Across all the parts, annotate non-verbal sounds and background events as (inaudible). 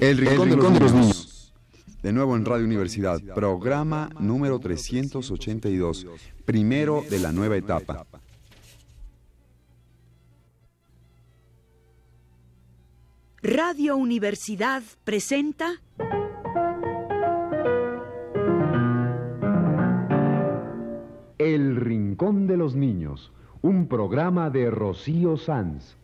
El Rincón, de, los, niños. De nuevo en Radio Universidad, programa número 382, primero de la nueva etapa. Radio Universidad presenta... El Rincón de los Niños, un programa de Rocío Sanz.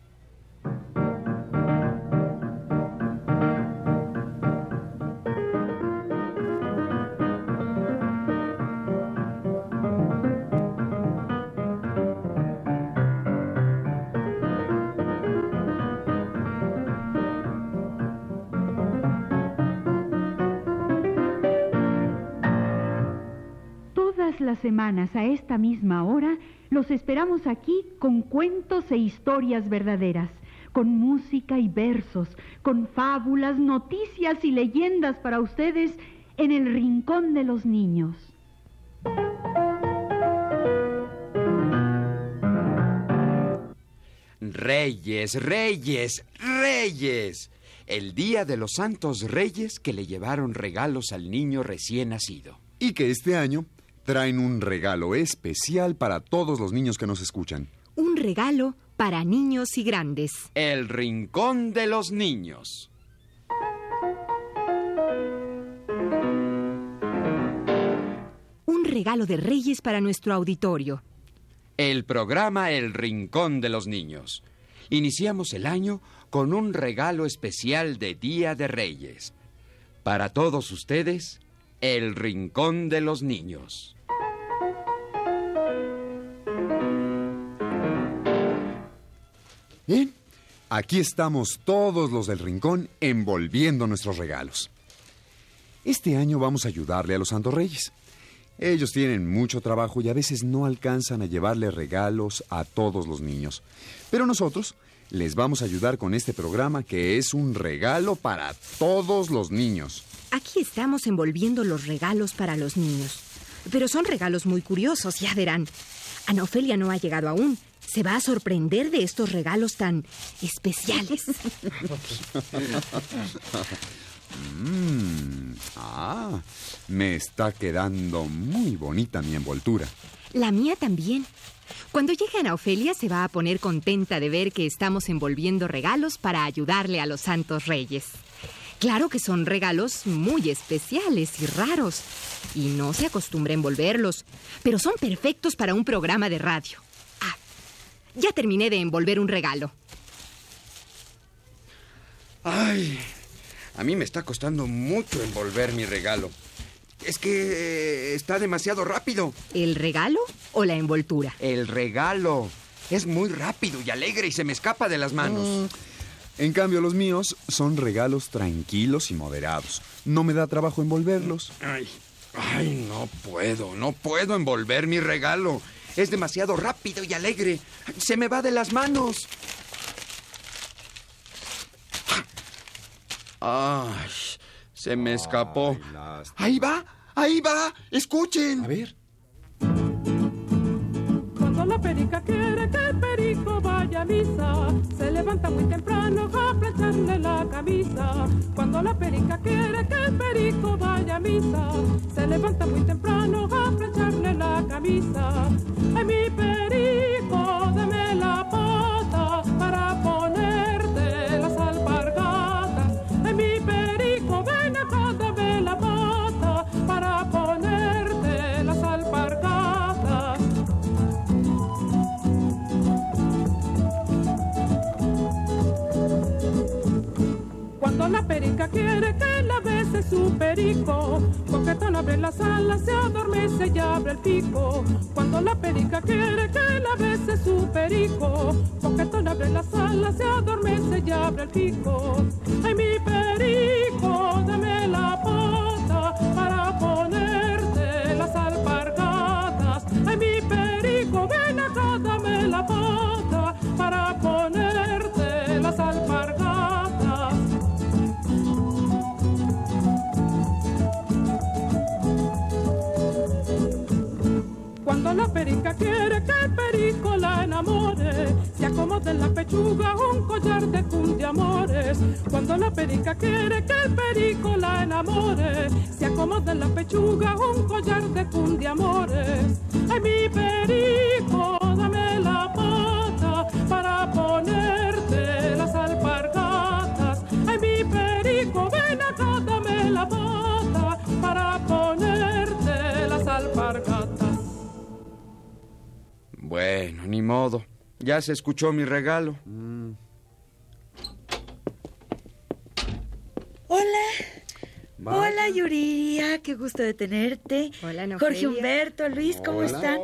Semanas a esta misma hora los esperamos aquí con cuentos e historias verdaderas, con música y versos, con fábulas, noticias y leyendas para ustedes en el Rincón de los Niños. Reyes, reyes, reyes. El día de los santos reyes que le llevaron regalos al niño recién nacido. Y que este año traen un regalo especial para todos los niños que nos escuchan. Un regalo para niños y grandes. El Rincón de los Niños. Un regalo de Reyes para nuestro auditorio. El programa El Rincón de los Niños. Iniciamos el año con un regalo especial de Día de Reyes. Para todos ustedes, El Rincón de los Niños. Bien, aquí estamos todos los del rincón envolviendo nuestros regalos. Este año vamos a ayudarle a los Santos Reyes. Ellos tienen mucho trabajo y a veces no alcanzan a llevarle regalos a todos los niños. Pero nosotros les vamos a ayudar con este programa que es un regalo para todos los niños. Aquí estamos envolviendo los regalos para los niños. Pero son regalos muy curiosos, ya verán. Ana Ofelia no ha llegado aún, se va a sorprender de estos regalos tan especiales. Mm, ah, me está quedando muy bonita mi envoltura. La mía también. Cuando llegue Ana Ofelia se va a poner contenta de ver que estamos envolviendo regalos para ayudarle a los santos reyes. Claro que son regalos muy especiales y raros. Y no se acostumbra a envolverlos, pero son perfectos para un programa de radio. Ya terminé de envolver un regalo. Ay, a mí me está costando mucho envolver mi regalo. Es que eh, está demasiado rápido. ¿El regalo o la envoltura? El regalo. Es muy rápido y alegre y se me escapa de las manos. Mm. En cambio, los míos son regalos tranquilos y moderados. No me da trabajo envolverlos. Ay, ay, no puedo, no puedo envolver mi regalo. Es demasiado rápido y alegre. Se me va de las manos. Ay, se me escapó. ahí va, ahí va. Escuchen. A ver. Cuando la perica que a misa, se levanta muy temprano a plancharle la camisa. Cuando la perica quiere que el perico vaya a misa, se levanta muy temprano a plancharle la camisa. Ay, mi perico, dame la abre el pico. Cuando la perica quiere que la bese su perico, coquetón abre las alas, se adormece y abre el pico. Perica quiere que el perico la enamore, se acomoda en la pechuga un collar de amores. Cuando la perica quiere que el perico la enamore, se acomoda en la pechuga un collar de amores. Ay, mi perico, Bueno, ni modo. Ya se escuchó mi regalo. Hola. Hola, Yuria. Qué gusto de tenerte. Hola, Nofelia. Jorge Humberto, Luis, ¿cómo están?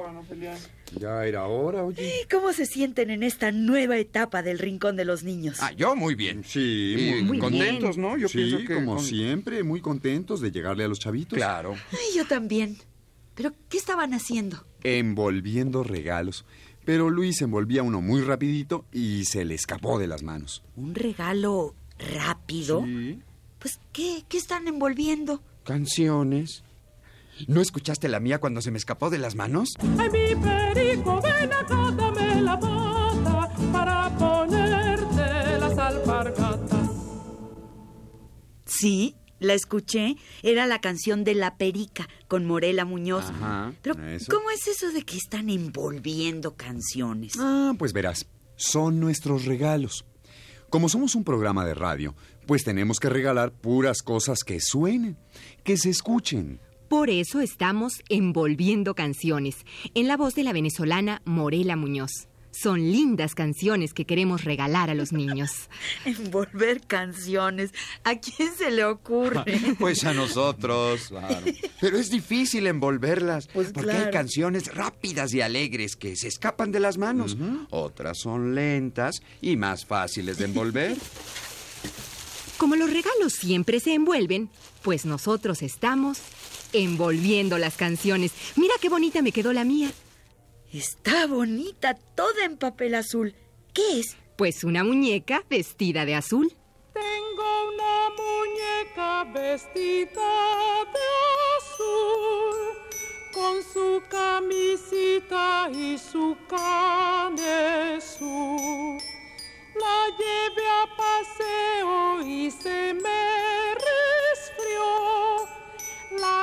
Ya era hora, oye. ¿Y ¿Cómo se sienten en esta nueva etapa del Rincón de los Niños? Ah, yo muy bien. Sí, muy, Muy contentos, ¿no? Yo sí, pienso que como con- siempre, muy contentos de llegarle a los chavitos. Claro. Ay, yo también. ¿Pero qué estaban haciendo? Envolviendo regalos. Pero Luis envolvía uno muy rapidito y se le escapó de las manos. ¿Un regalo rápido? Sí. Pues, ¿qué? ¿Qué están envolviendo? Canciones. ¿No escuchaste la mía cuando se me escapó de las manos? Ay, mi perico, ven acá, dame la pata para ponerte las alpargatas. Sí, la escuché. Era la canción de La Perica con Morela Muñoz. Ajá, Pero, eso. ¿cómo es eso de que están envolviendo canciones? Ah, pues verás, son nuestros regalos. Como somos un programa de radio, pues tenemos que regalar puras cosas que suenen, que se escuchen. Por eso estamos envolviendo canciones, en la voz de la venezolana Morela Muñoz. Son lindas canciones que queremos regalar a los niños. (laughs) Envolver canciones. ¿A quién se le ocurre? (laughs) Pues a nosotros. (laughs) Pero es difícil envolverlas. Pues porque hay claro. canciones rápidas y alegres que se escapan de las manos. Otras son lentas y más fáciles de envolver. Como los regalos siempre se envuelven, pues nosotros estamos envolviendo las canciones. Mira qué bonita me quedó la mía. Está bonita, toda en papel azul. ¿Qué es? Pues una muñeca vestida de azul. Tengo una muñeca vestida de azul, con su camisita y su canesú. La llevé a paseo y se me.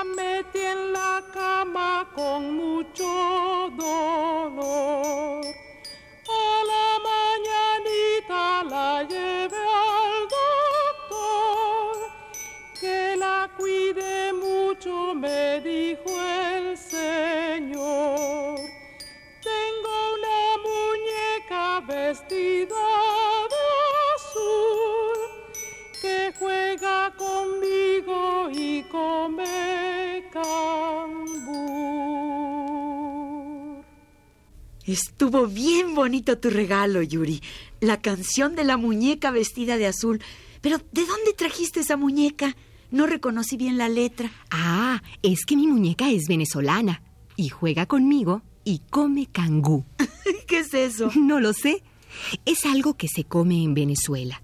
Metí en la cama con mucho dolor. A la mañanita la llevé al doctor, que la cuide mucho, me dijo el señor. Tengo una muñeca vestida Estuvo bien bonito tu regalo, Yuri. La canción de la muñeca vestida de azul. Pero, ¿de dónde trajiste esa muñeca? No reconocí bien la letra. Ah, es que mi muñeca es venezolana y juega conmigo y come cangú. (laughs) ¿Qué es eso? (laughs) No lo sé. Es algo que se come en Venezuela.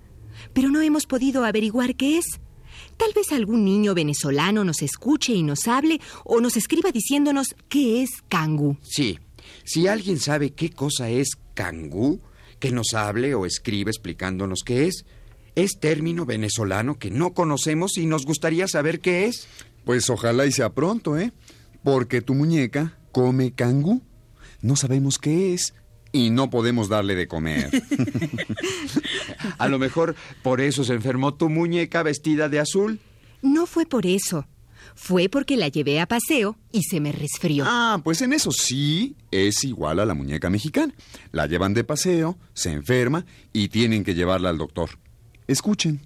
Pero no hemos podido averiguar qué es. Tal vez algún niño venezolano nos escuche y nos hable o nos escriba diciéndonos qué es cangú. Sí. Si alguien sabe qué cosa es cangú, que nos hable o escriba explicándonos qué es. Es término venezolano que no conocemos y nos gustaría saber qué es. Pues ojalá y sea pronto, ¿eh? Porque tu muñeca come cangú. No sabemos qué es y no podemos darle de comer. (laughs) A lo mejor por eso se enfermó tu muñeca vestida de azul. No fue por eso. Fue porque la llevé a paseo y se me resfrió. ah, pues en eso sí es igual a la muñeca mexicana. La llevan de paseo, se enferma y tienen que llevarla al doctor. Escuchen.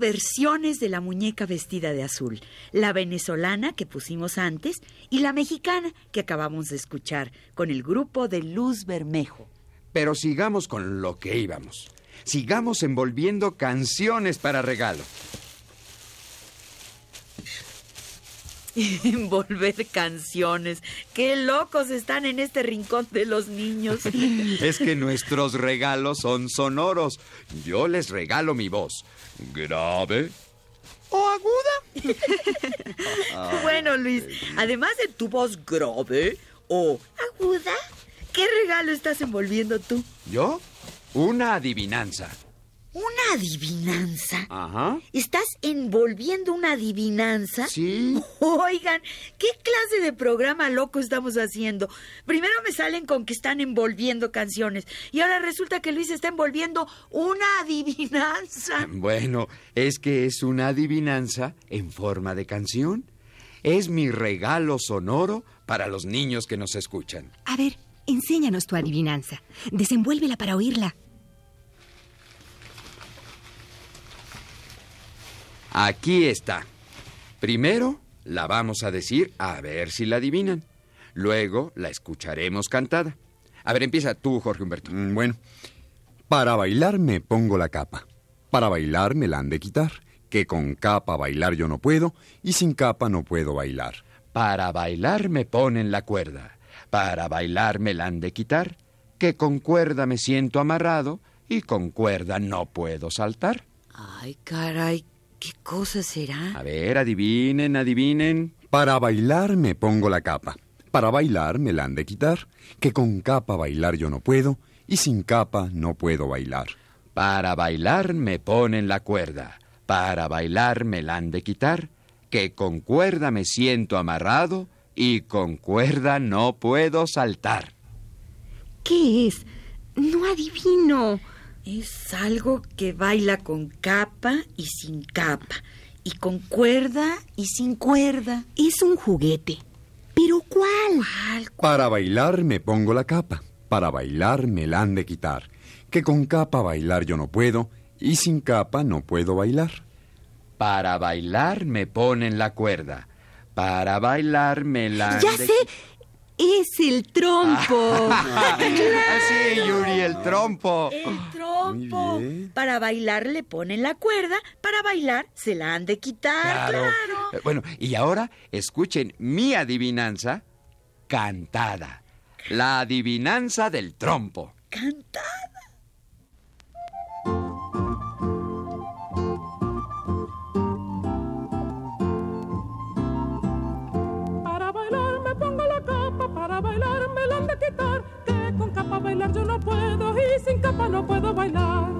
Versiones de la muñeca vestida de azul, la venezolana que pusimos antes y la mexicana que acabamos de escuchar con el grupo de Luz Bermejo. Pero sigamos con lo que íbamos. Sigamos envolviendo canciones para regalo. (laughs) Envolver canciones. Qué locos están en este rincón de los niños. (laughs) Es que nuestros regalos son sonoros. Yo les regalo mi voz. Grave o aguda. (laughs) bueno, Luis, además de tu voz grave o aguda, ¿qué regalo estás envolviendo tú? ¿Yo? Una adivinanza. ¿Una adivinanza? Ajá. ¿Estás envolviendo una adivinanza? Sí. (laughs) Oigan, ¿qué clase de programa loco estamos haciendo? Primero me salen con que están envolviendo canciones y ahora resulta que Luis está envolviendo una (laughs) adivinanza. Bueno, es que es una adivinanza en forma de canción. Es mi regalo sonoro para los niños que nos escuchan. A ver, enséñanos tu adivinanza. Desenvuélvela para oírla. Aquí está. Primero la vamos a decir a ver si la adivinan. Luego la escucharemos cantada. A ver, empieza tú, Jorge Humberto. Mm, Bueno, para bailar me pongo la capa. Para bailar me la han de quitar. Que con capa bailar yo no puedo y sin capa no puedo bailar. Para bailar me ponen la cuerda. Para bailar me la han de quitar. Que con cuerda me siento amarrado y con cuerda no puedo saltar. Ay, caray, ¿qué cosa será? A ver, adivinen, adivinen. Para bailar me pongo la capa. Para bailar me la han de quitar. Que con capa bailar yo no puedo y sin capa no puedo bailar. Para bailar me ponen la cuerda. Para bailar me la han de quitar. Que con cuerda me siento amarrado y con cuerda no puedo saltar. ¿Qué es? No adivino. Es algo que baila con capa y sin capa, y con cuerda y sin cuerda. Es un juguete. ¿Pero cuál? ¿Cuál? Para bailar me pongo la capa. Para bailar me la han de quitar. Que con capa bailar yo no puedo y sin capa no puedo bailar. Para bailar me ponen la cuerda. Para bailar me la han Ya de sé. Es el trompo. (laughs) (laughs) Así, Yuri, el trompo. El trompo. Para bailar le ponen la cuerda, para bailar se la han de quitar, claro. Eh, Bueno, y ahora escuchen mi adivinanza cantada. La adivinanza del trompo. Cantada. Yo no puedo y sin capa no puedo bailar.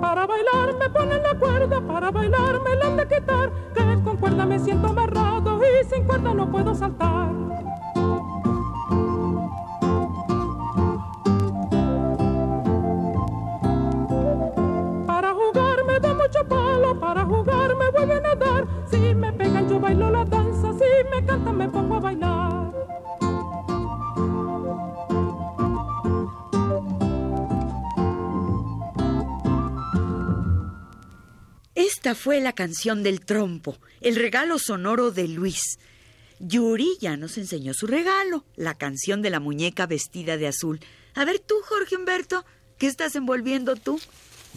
Para bailar me ponen la cuerda, para bailar me la han de quitar. Que con cuerda me siento amarrado y sin cuerda no puedo saltar. Esta fue la canción del trompo, el regalo sonoro de Luis. Yuri ya nos enseñó su regalo, la canción de la muñeca vestida de azul. A ver tú, Jorge Humberto, ¿qué estás envolviendo tú?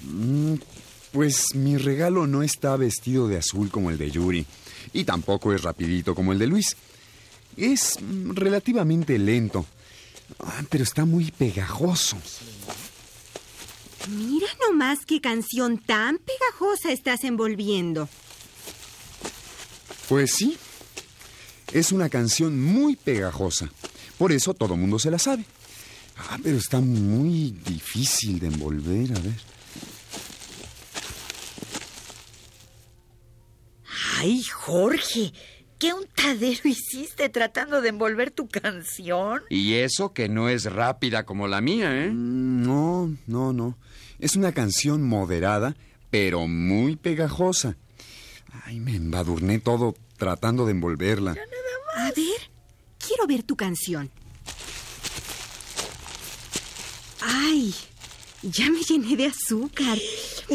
Mm, Pues mi regalo no está vestido de azul como el de Yuri y tampoco es rapidito como el de Luis. Es mm, relativamente lento, Ah, pero está muy pegajoso. Mira nomás qué canción tan pegajosa estás envolviendo. Pues sí, es una canción muy pegajosa. Por eso todo mundo se la sabe. Ah, pero está muy difícil de envolver, a ver. Ay, Jorge, ¿qué untadero hiciste tratando de envolver tu canción? Y eso que no es rápida como la mía, ¿eh? Mm, No, no, no. Es una canción moderada, pero muy pegajosa. Ay, me embadurné todo tratando de envolverla. A ver, quiero ver tu canción. ¡Ay! Ya me llené de azúcar.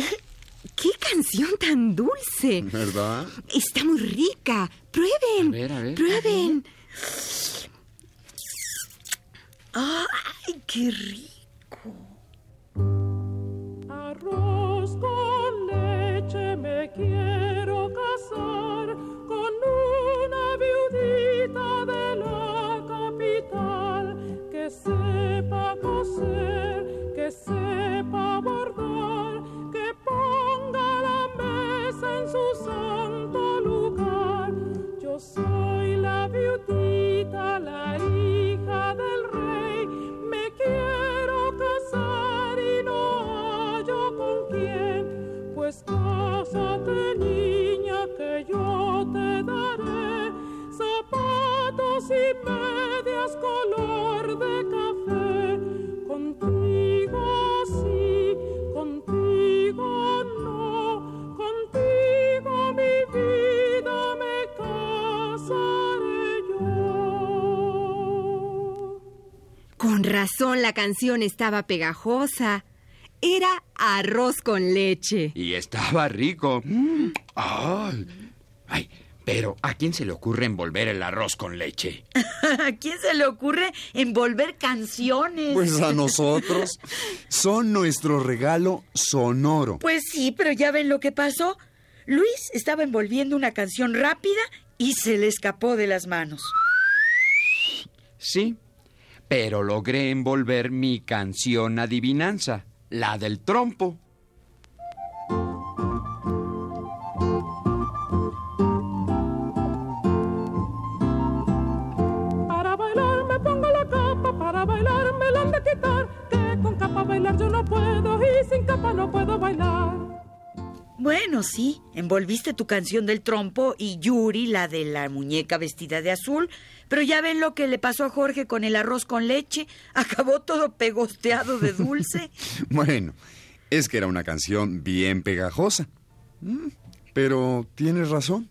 (laughs) ¡Qué canción tan dulce! ¿Verdad? Está muy rica. Prueben. A ver, a ver. Prueben. ¡Ay, qué rico! Arroz con leche me quiero casar razón la canción estaba pegajosa. Era arroz con leche. Y estaba rico. Mm. Ay, pero ¿a quién se le ocurre envolver el arroz con leche? (laughs) ¿A quién se le ocurre envolver canciones? Pues a nosotros. (laughs) Son nuestro regalo sonoro. Pues sí, pero ya ven lo que pasó. Luis estaba envolviendo una canción rápida y se le escapó de las manos. Sí, pero logré envolver mi canción adivinanza, la del trompo. Para bailar me pongo la capa, para bailar me la han de quitar. Que con capa bailar yo no puedo y sin capa no puedo bailar. Bueno, sí, envolviste tu canción del trompo y Yuri la de la muñeca vestida de azul, pero ya ven lo que le pasó a Jorge con el arroz con leche. (laughs) Acabó todo pegosteado de dulce. (laughs) Bueno, es que era una canción bien pegajosa. Mm, Pero tienes razón.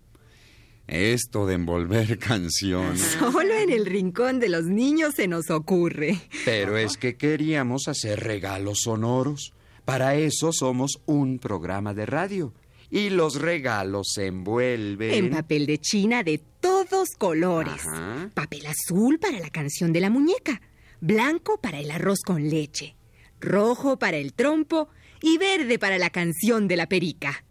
Esto de envolver (laughs) canciones. Solo en el rincón de los niños se nos ocurre. Pero es que queríamos hacer regalos sonoros. Para eso somos un programa de radio. Y los regalos se envuelven. En papel de china de todos colores. Ajá. Papel azul para la canción de la muñeca, blanco para el arroz con leche, rojo para el trompo y verde para la canción de la perica.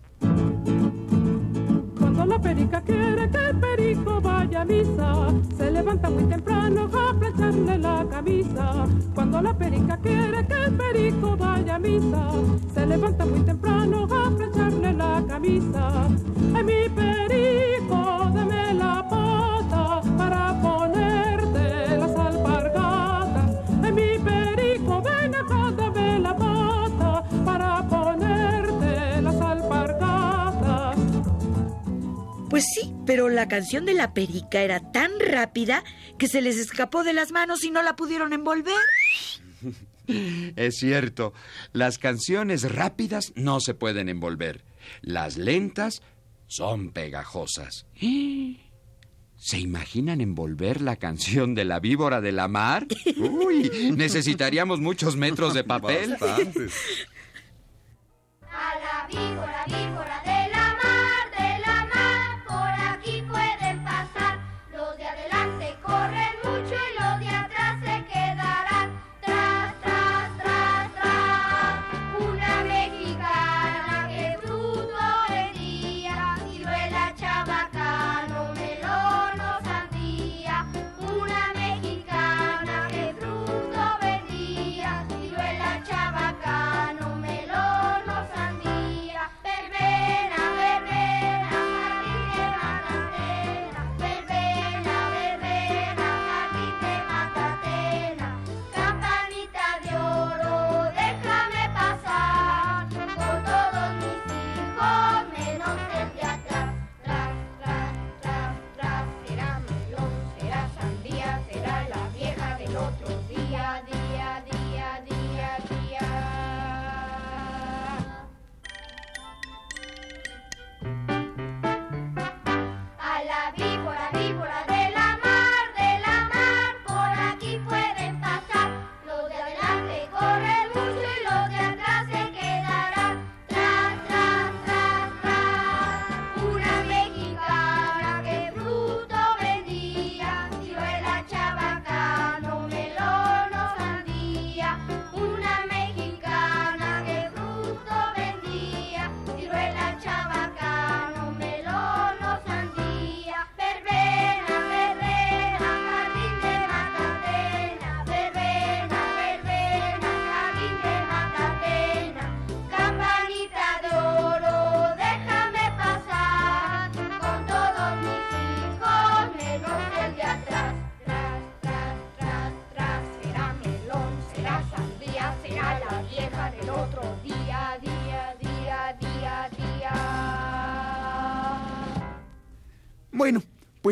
Cuando la perica quiere que el perico vaya a misa, se levanta muy temprano a plancharle la camisa. Cuando la perica quiere que el perico vaya a misa, se levanta muy temprano a plancharle la camisa. Ay, mi perico, dame la pata para ponerte las alpargatas. Ay, mi perico, ven acá, dame la pata para ponerte las alpargatas. Pues sí, pero la canción de la perica era tan rápida que se les escapó de las manos y no la pudieron envolver. (laughs) Es cierto, las canciones rápidas no se pueden envolver. Las lentas son pegajosas. (gasps) ¿Se imaginan envolver la canción de la víbora de la mar? (laughs) Uy, necesitaríamos muchos metros de papel. Bastantes. A la víbora, víbora de la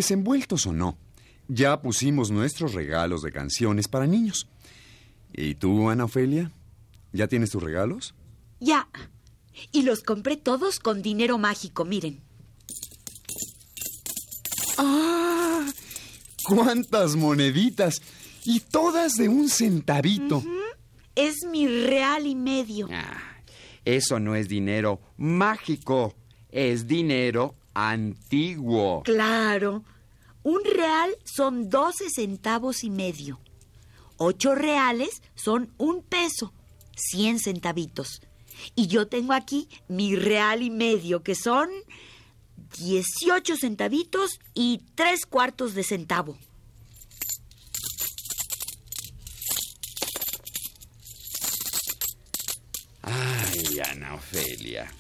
pues envueltos o no, ya pusimos nuestros regalos de canciones para niños. ¿Y tú, Ana Ofelia? ¿Ya tienes tus regalos? Ya. Y los compré todos con dinero mágico, miren. ¡Ah! ¡Cuántas moneditas! Y todas de un centavito. Es mi real y medio. Ah, eso no es dinero mágico, es dinero antiguo. Claro. Un real son 12 centavos y medio. Ocho reales son un peso, 100 centavitos. Y yo tengo aquí mi real y medio, que son 18 centavitos y tres cuartos de centavo. Ay, Ana Ofelia.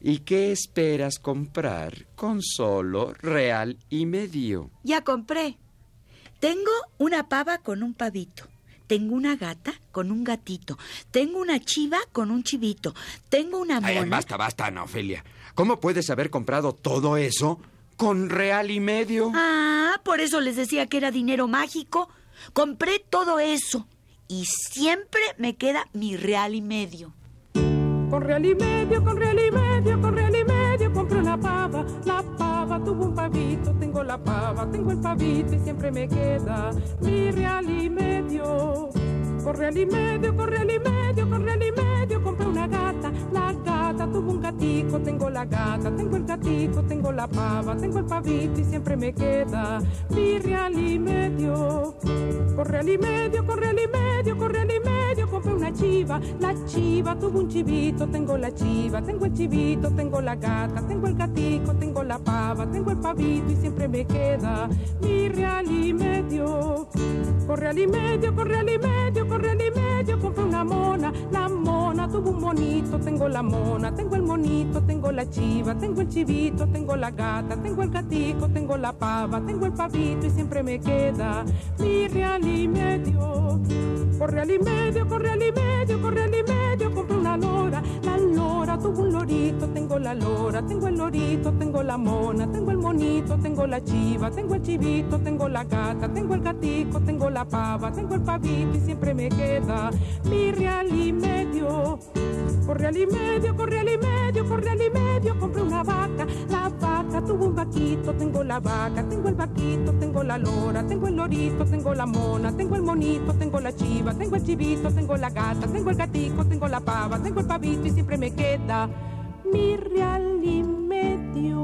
¿Y qué esperas comprar con solo real y medio? Ya compré. Tengo una pava con un pavito. Tengo una gata con un gatito. Tengo una chiva con un chivito. Tengo una Ay, mona. basta, basta, Ana Ofelia. ¿Cómo puedes haber comprado todo eso con real y medio? Ah, por eso les decía que era dinero mágico. Compré todo eso. Y siempre me queda mi real y medio. Con real y medio, con real y medio, con real y medio compré una pava. La pava tuvo un pavito, tengo la pava, tengo el pavito y siempre me queda mi real y medio. Con real y medio, con real y medio, con real y medio compré una gata. La gata tuvo un gatico, tengo la gata, tengo el gatico, tengo la pava, tengo el pavito y siempre me queda mi real y medio. Con real y medio, con real y medio, con real y medio compré una chiva. La chiva tuvo un chivito, tengo la chiva, tengo el chivito, tengo la gata, tengo el gatico, tengo la pava, tengo el pavito y siempre me queda mi real y medio. Con real y medio, con real y medio, con real y medio compré una mona. La monito, tengo la mona, tengo el monito, tengo la chiva, tengo el chivito, tengo la gata, tengo el gatico, tengo la pava, tengo el pavito y siempre me queda mi real y medio. Con real y medio, con real y medio, con real y medio compré una lora. Tuvo un lorito, tengo la lora, tengo el lorito, tengo la mona, tengo el monito, tengo la chiva, tengo el chivito, tengo la gata, tengo el gatico, tengo la pava, tengo el pavito y siempre me queda mi real y medio. Por real y medio, por real y medio, por real y medio compré una vaca. La vaca tuvo un vaquito, tengo la vaca, tengo el vaquito, tengo la lora, tengo el lorito, tengo la mona, tengo el monito, tengo la chiva, tengo el chivito, tengo la gata, tengo el gatico, tengo la pava, tengo el pavito y siempre me queda mi real y medio.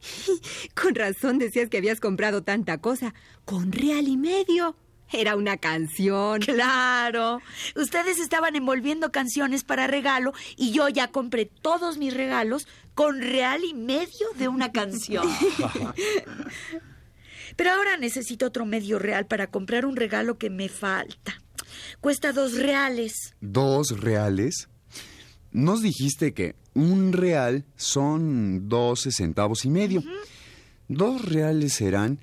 (laughs) Con razón decías que habías comprado tanta cosa. Con real y medio. Era una canción. Claro. Ustedes estaban envolviendo canciones para regalo y yo ya compré todos mis regalos con real y medio de una canción. (laughs) Pero ahora necesito otro medio real para comprar un regalo que me falta. Cuesta dos reales. ¿Dos reales? Nos dijiste que un real son 12 centavos y medio. Dos reales serán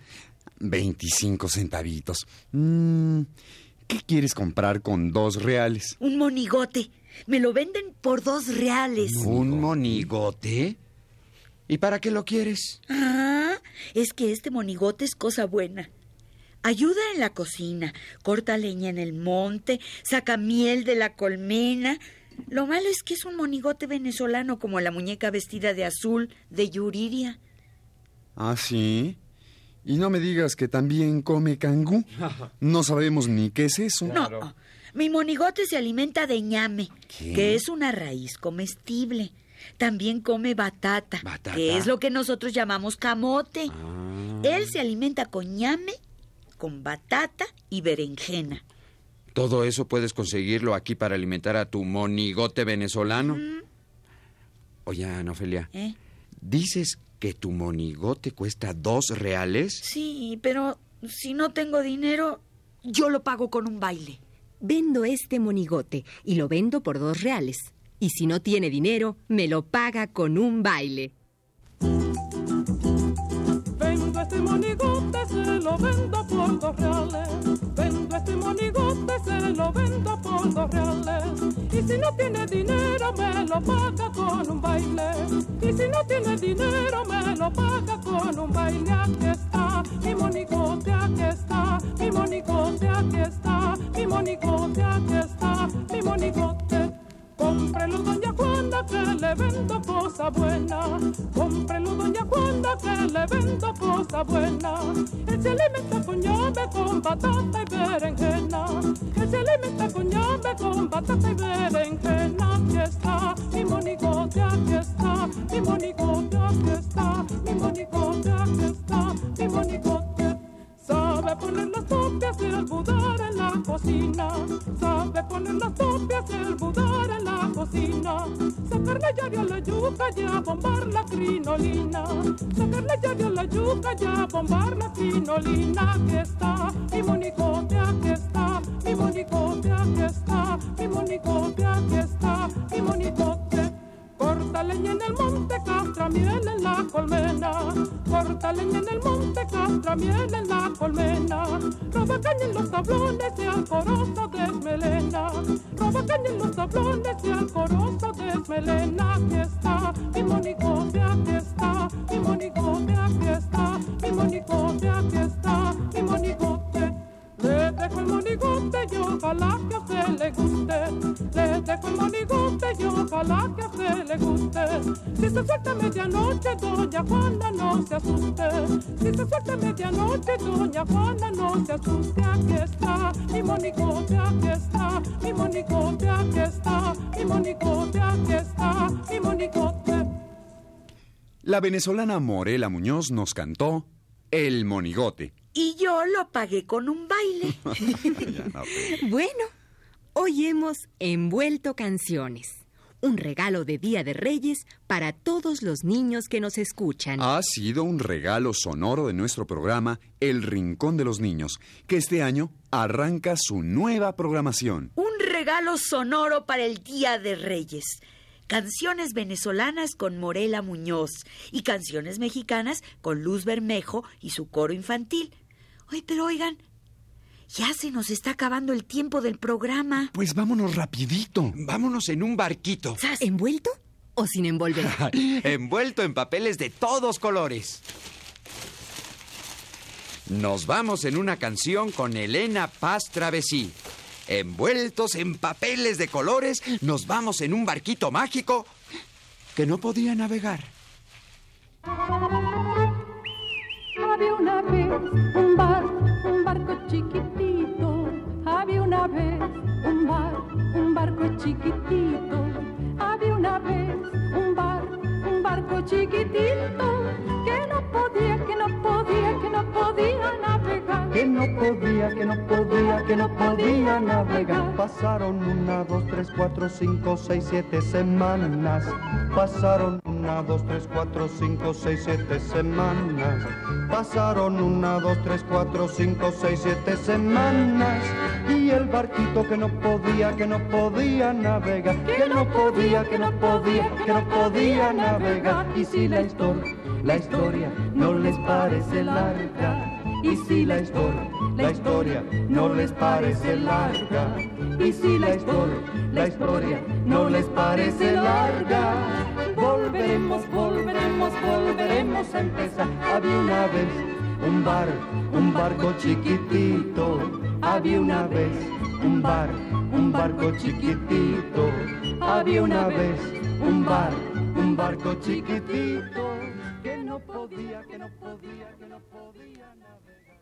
25 centavitos. Mm, ¿Qué quieres comprar con dos reales? Un monigote. Me lo venden por dos reales. ¿Un monigote? ¿Y para qué lo quieres? Ah, es que este monigote es cosa buena. Ayuda en la cocina, corta leña en el monte, saca miel de la colmena. Lo malo es que es un monigote venezolano como la muñeca vestida de azul de Yuriria. ¿Ah, sí? Y no me digas que también come cangú. No sabemos ni qué es eso. No, mi monigote se alimenta de ñame, ¿Qué? que es una raíz comestible. También come batata, ¿Batata? que es lo que nosotros llamamos camote. Ah. Él se alimenta con ñame, con batata y berenjena. ¿Todo eso puedes conseguirlo aquí para alimentar a tu monigote venezolano? Oye, Ana Ofelia, ¿Eh? ¿dices que tu monigote cuesta dos reales? Sí, pero si no tengo dinero, yo lo pago con un baile. Vendo este monigote y lo vendo por dos reales. Y si no tiene dinero, me lo paga con un baile. Este monigote, se lo vendo por dos reales. Vendo este monigote, se lo vendo por dos reales. Y si no tiene dinero, me lo paga con un baile. Y si no tiene dinero me lo paga con un baile. Aquí está mi monigote, aquí está mi monigote, aquí está mi monigote, aquí está mi monigote. Cómprelo, doña Juana, que le vendo cosa buena. Cómprelo, doña Juana, que le vendo cosa buena. Él se alimenta con llave, con batata y berenjena. Él se alimenta con llave, con batata y berenjena. Aquí está mi monigote, aquí está mi monigote, aquí está mi monigote, aquí está mi monigote. Cocina. Sabe poner las topias y el budar en la cocina. Sacarle llave a la yuca y a bombar la crinolina. Sacarle llave a la yuca y a bombar la crinolina. Aquí está mi monigote, aquí está mi monigote, aquí está mi monigote, aquí está mi monigote. Corta leña en el monte, castra miel en la colmena. Corta leña en el monte, castra miel en la colmena. Roba caña en los tablones y al corozo desmelena. Roba caña en los tablones y al corozo desmelena. Aquí está mi monigote, aquí está mi monigote, aquí está mi monigote, aquí está mi monigote. Le dejo el monigote y ojalá que a usted le guste. Le dejo el monigote y ojalá que a usted le guste. Si se suelta a medianoche, doña Juana no se asuste. Si se suelta a medianoche, doña Juana no se asuste. Aquí está mi monigote, aquí está mi monigote, aquí está mi monigote, aquí está mi monigote. La venezolana Morela Muñoz nos cantó El Monigote. Y yo lo pagué con un baile. (laughs) Ya, no, pero- Bueno, hoy hemos envuelto canciones. Un regalo de Día de Reyes para todos los niños que nos escuchan. Ha sido un regalo sonoro de nuestro programa El Rincón de los Niños, que este año arranca su nueva programación. Un regalo sonoro para el Día de Reyes. Canciones venezolanas con Morela Muñoz y canciones mexicanas con Luz Bermejo y su coro infantil. Ay, pero oigan, ya se nos está acabando el tiempo del programa. Pues vámonos rapidito. Vámonos en un barquito, ¿Envuelto o sin envolver? (laughs) envuelto en papeles de todos colores. Nos vamos en una canción con Elena Paz Travesí. Envueltos en papeles de colores, nos vamos en un barquito mágico que no podía navegar. Había una vez un bar, un barco chiquitito. Una vez un bar, un barco chiquitito. Había una vez un bar, un barco chiquitito podía, que no podía, que no podía navegar. que no podía, que no podía, que no podía navegar. Pasaron una, dos, tres, cuatro, cinco, seis, siete semanas. Pasaron una, dos, tres, cuatro, cinco, seis, siete semanas. Pasaron una, dos, tres, cuatro, cinco, seis, siete semanas. Y el barquito que no podía, que no podía navegar. Que no podía, que no podía, que no podía navegar. Y si la historia, la historia no les parece larga. Y si la historia, la historia no les parece larga. Y si la historia, la historia no les parece larga. Volveremos, volveremos, volveremos a empezar. Había una vez un bar, un barco chiquitito. Había una vez un bar, un barco chiquitito. Había una vez un bar, un barco chiquitito. No podía, que no podía, que no podía navegar.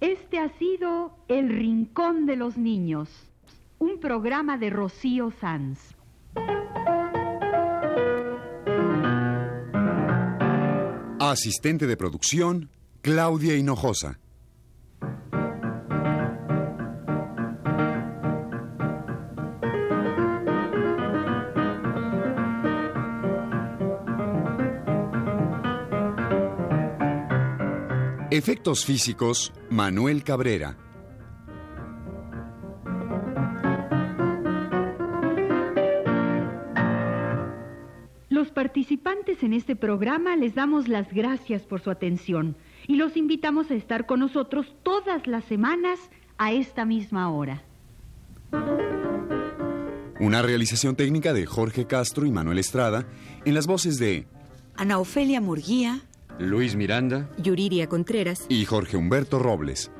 Este ha sido El Rincón de los Niños, un programa de Rocío Sanz. Asistente de producción, Claudia Hinojosa. Efectos físicos, Manuel Cabrera. Los participantes en este programa les damos las gracias por su atención y los invitamos a estar con nosotros todas las semanas a esta misma hora. Una realización técnica de Jorge Castro y Manuel Estrada en las voces de Ana Ofelia Murguía, Luis Miranda Yuriria Contreras. y Jorge Humberto Robles.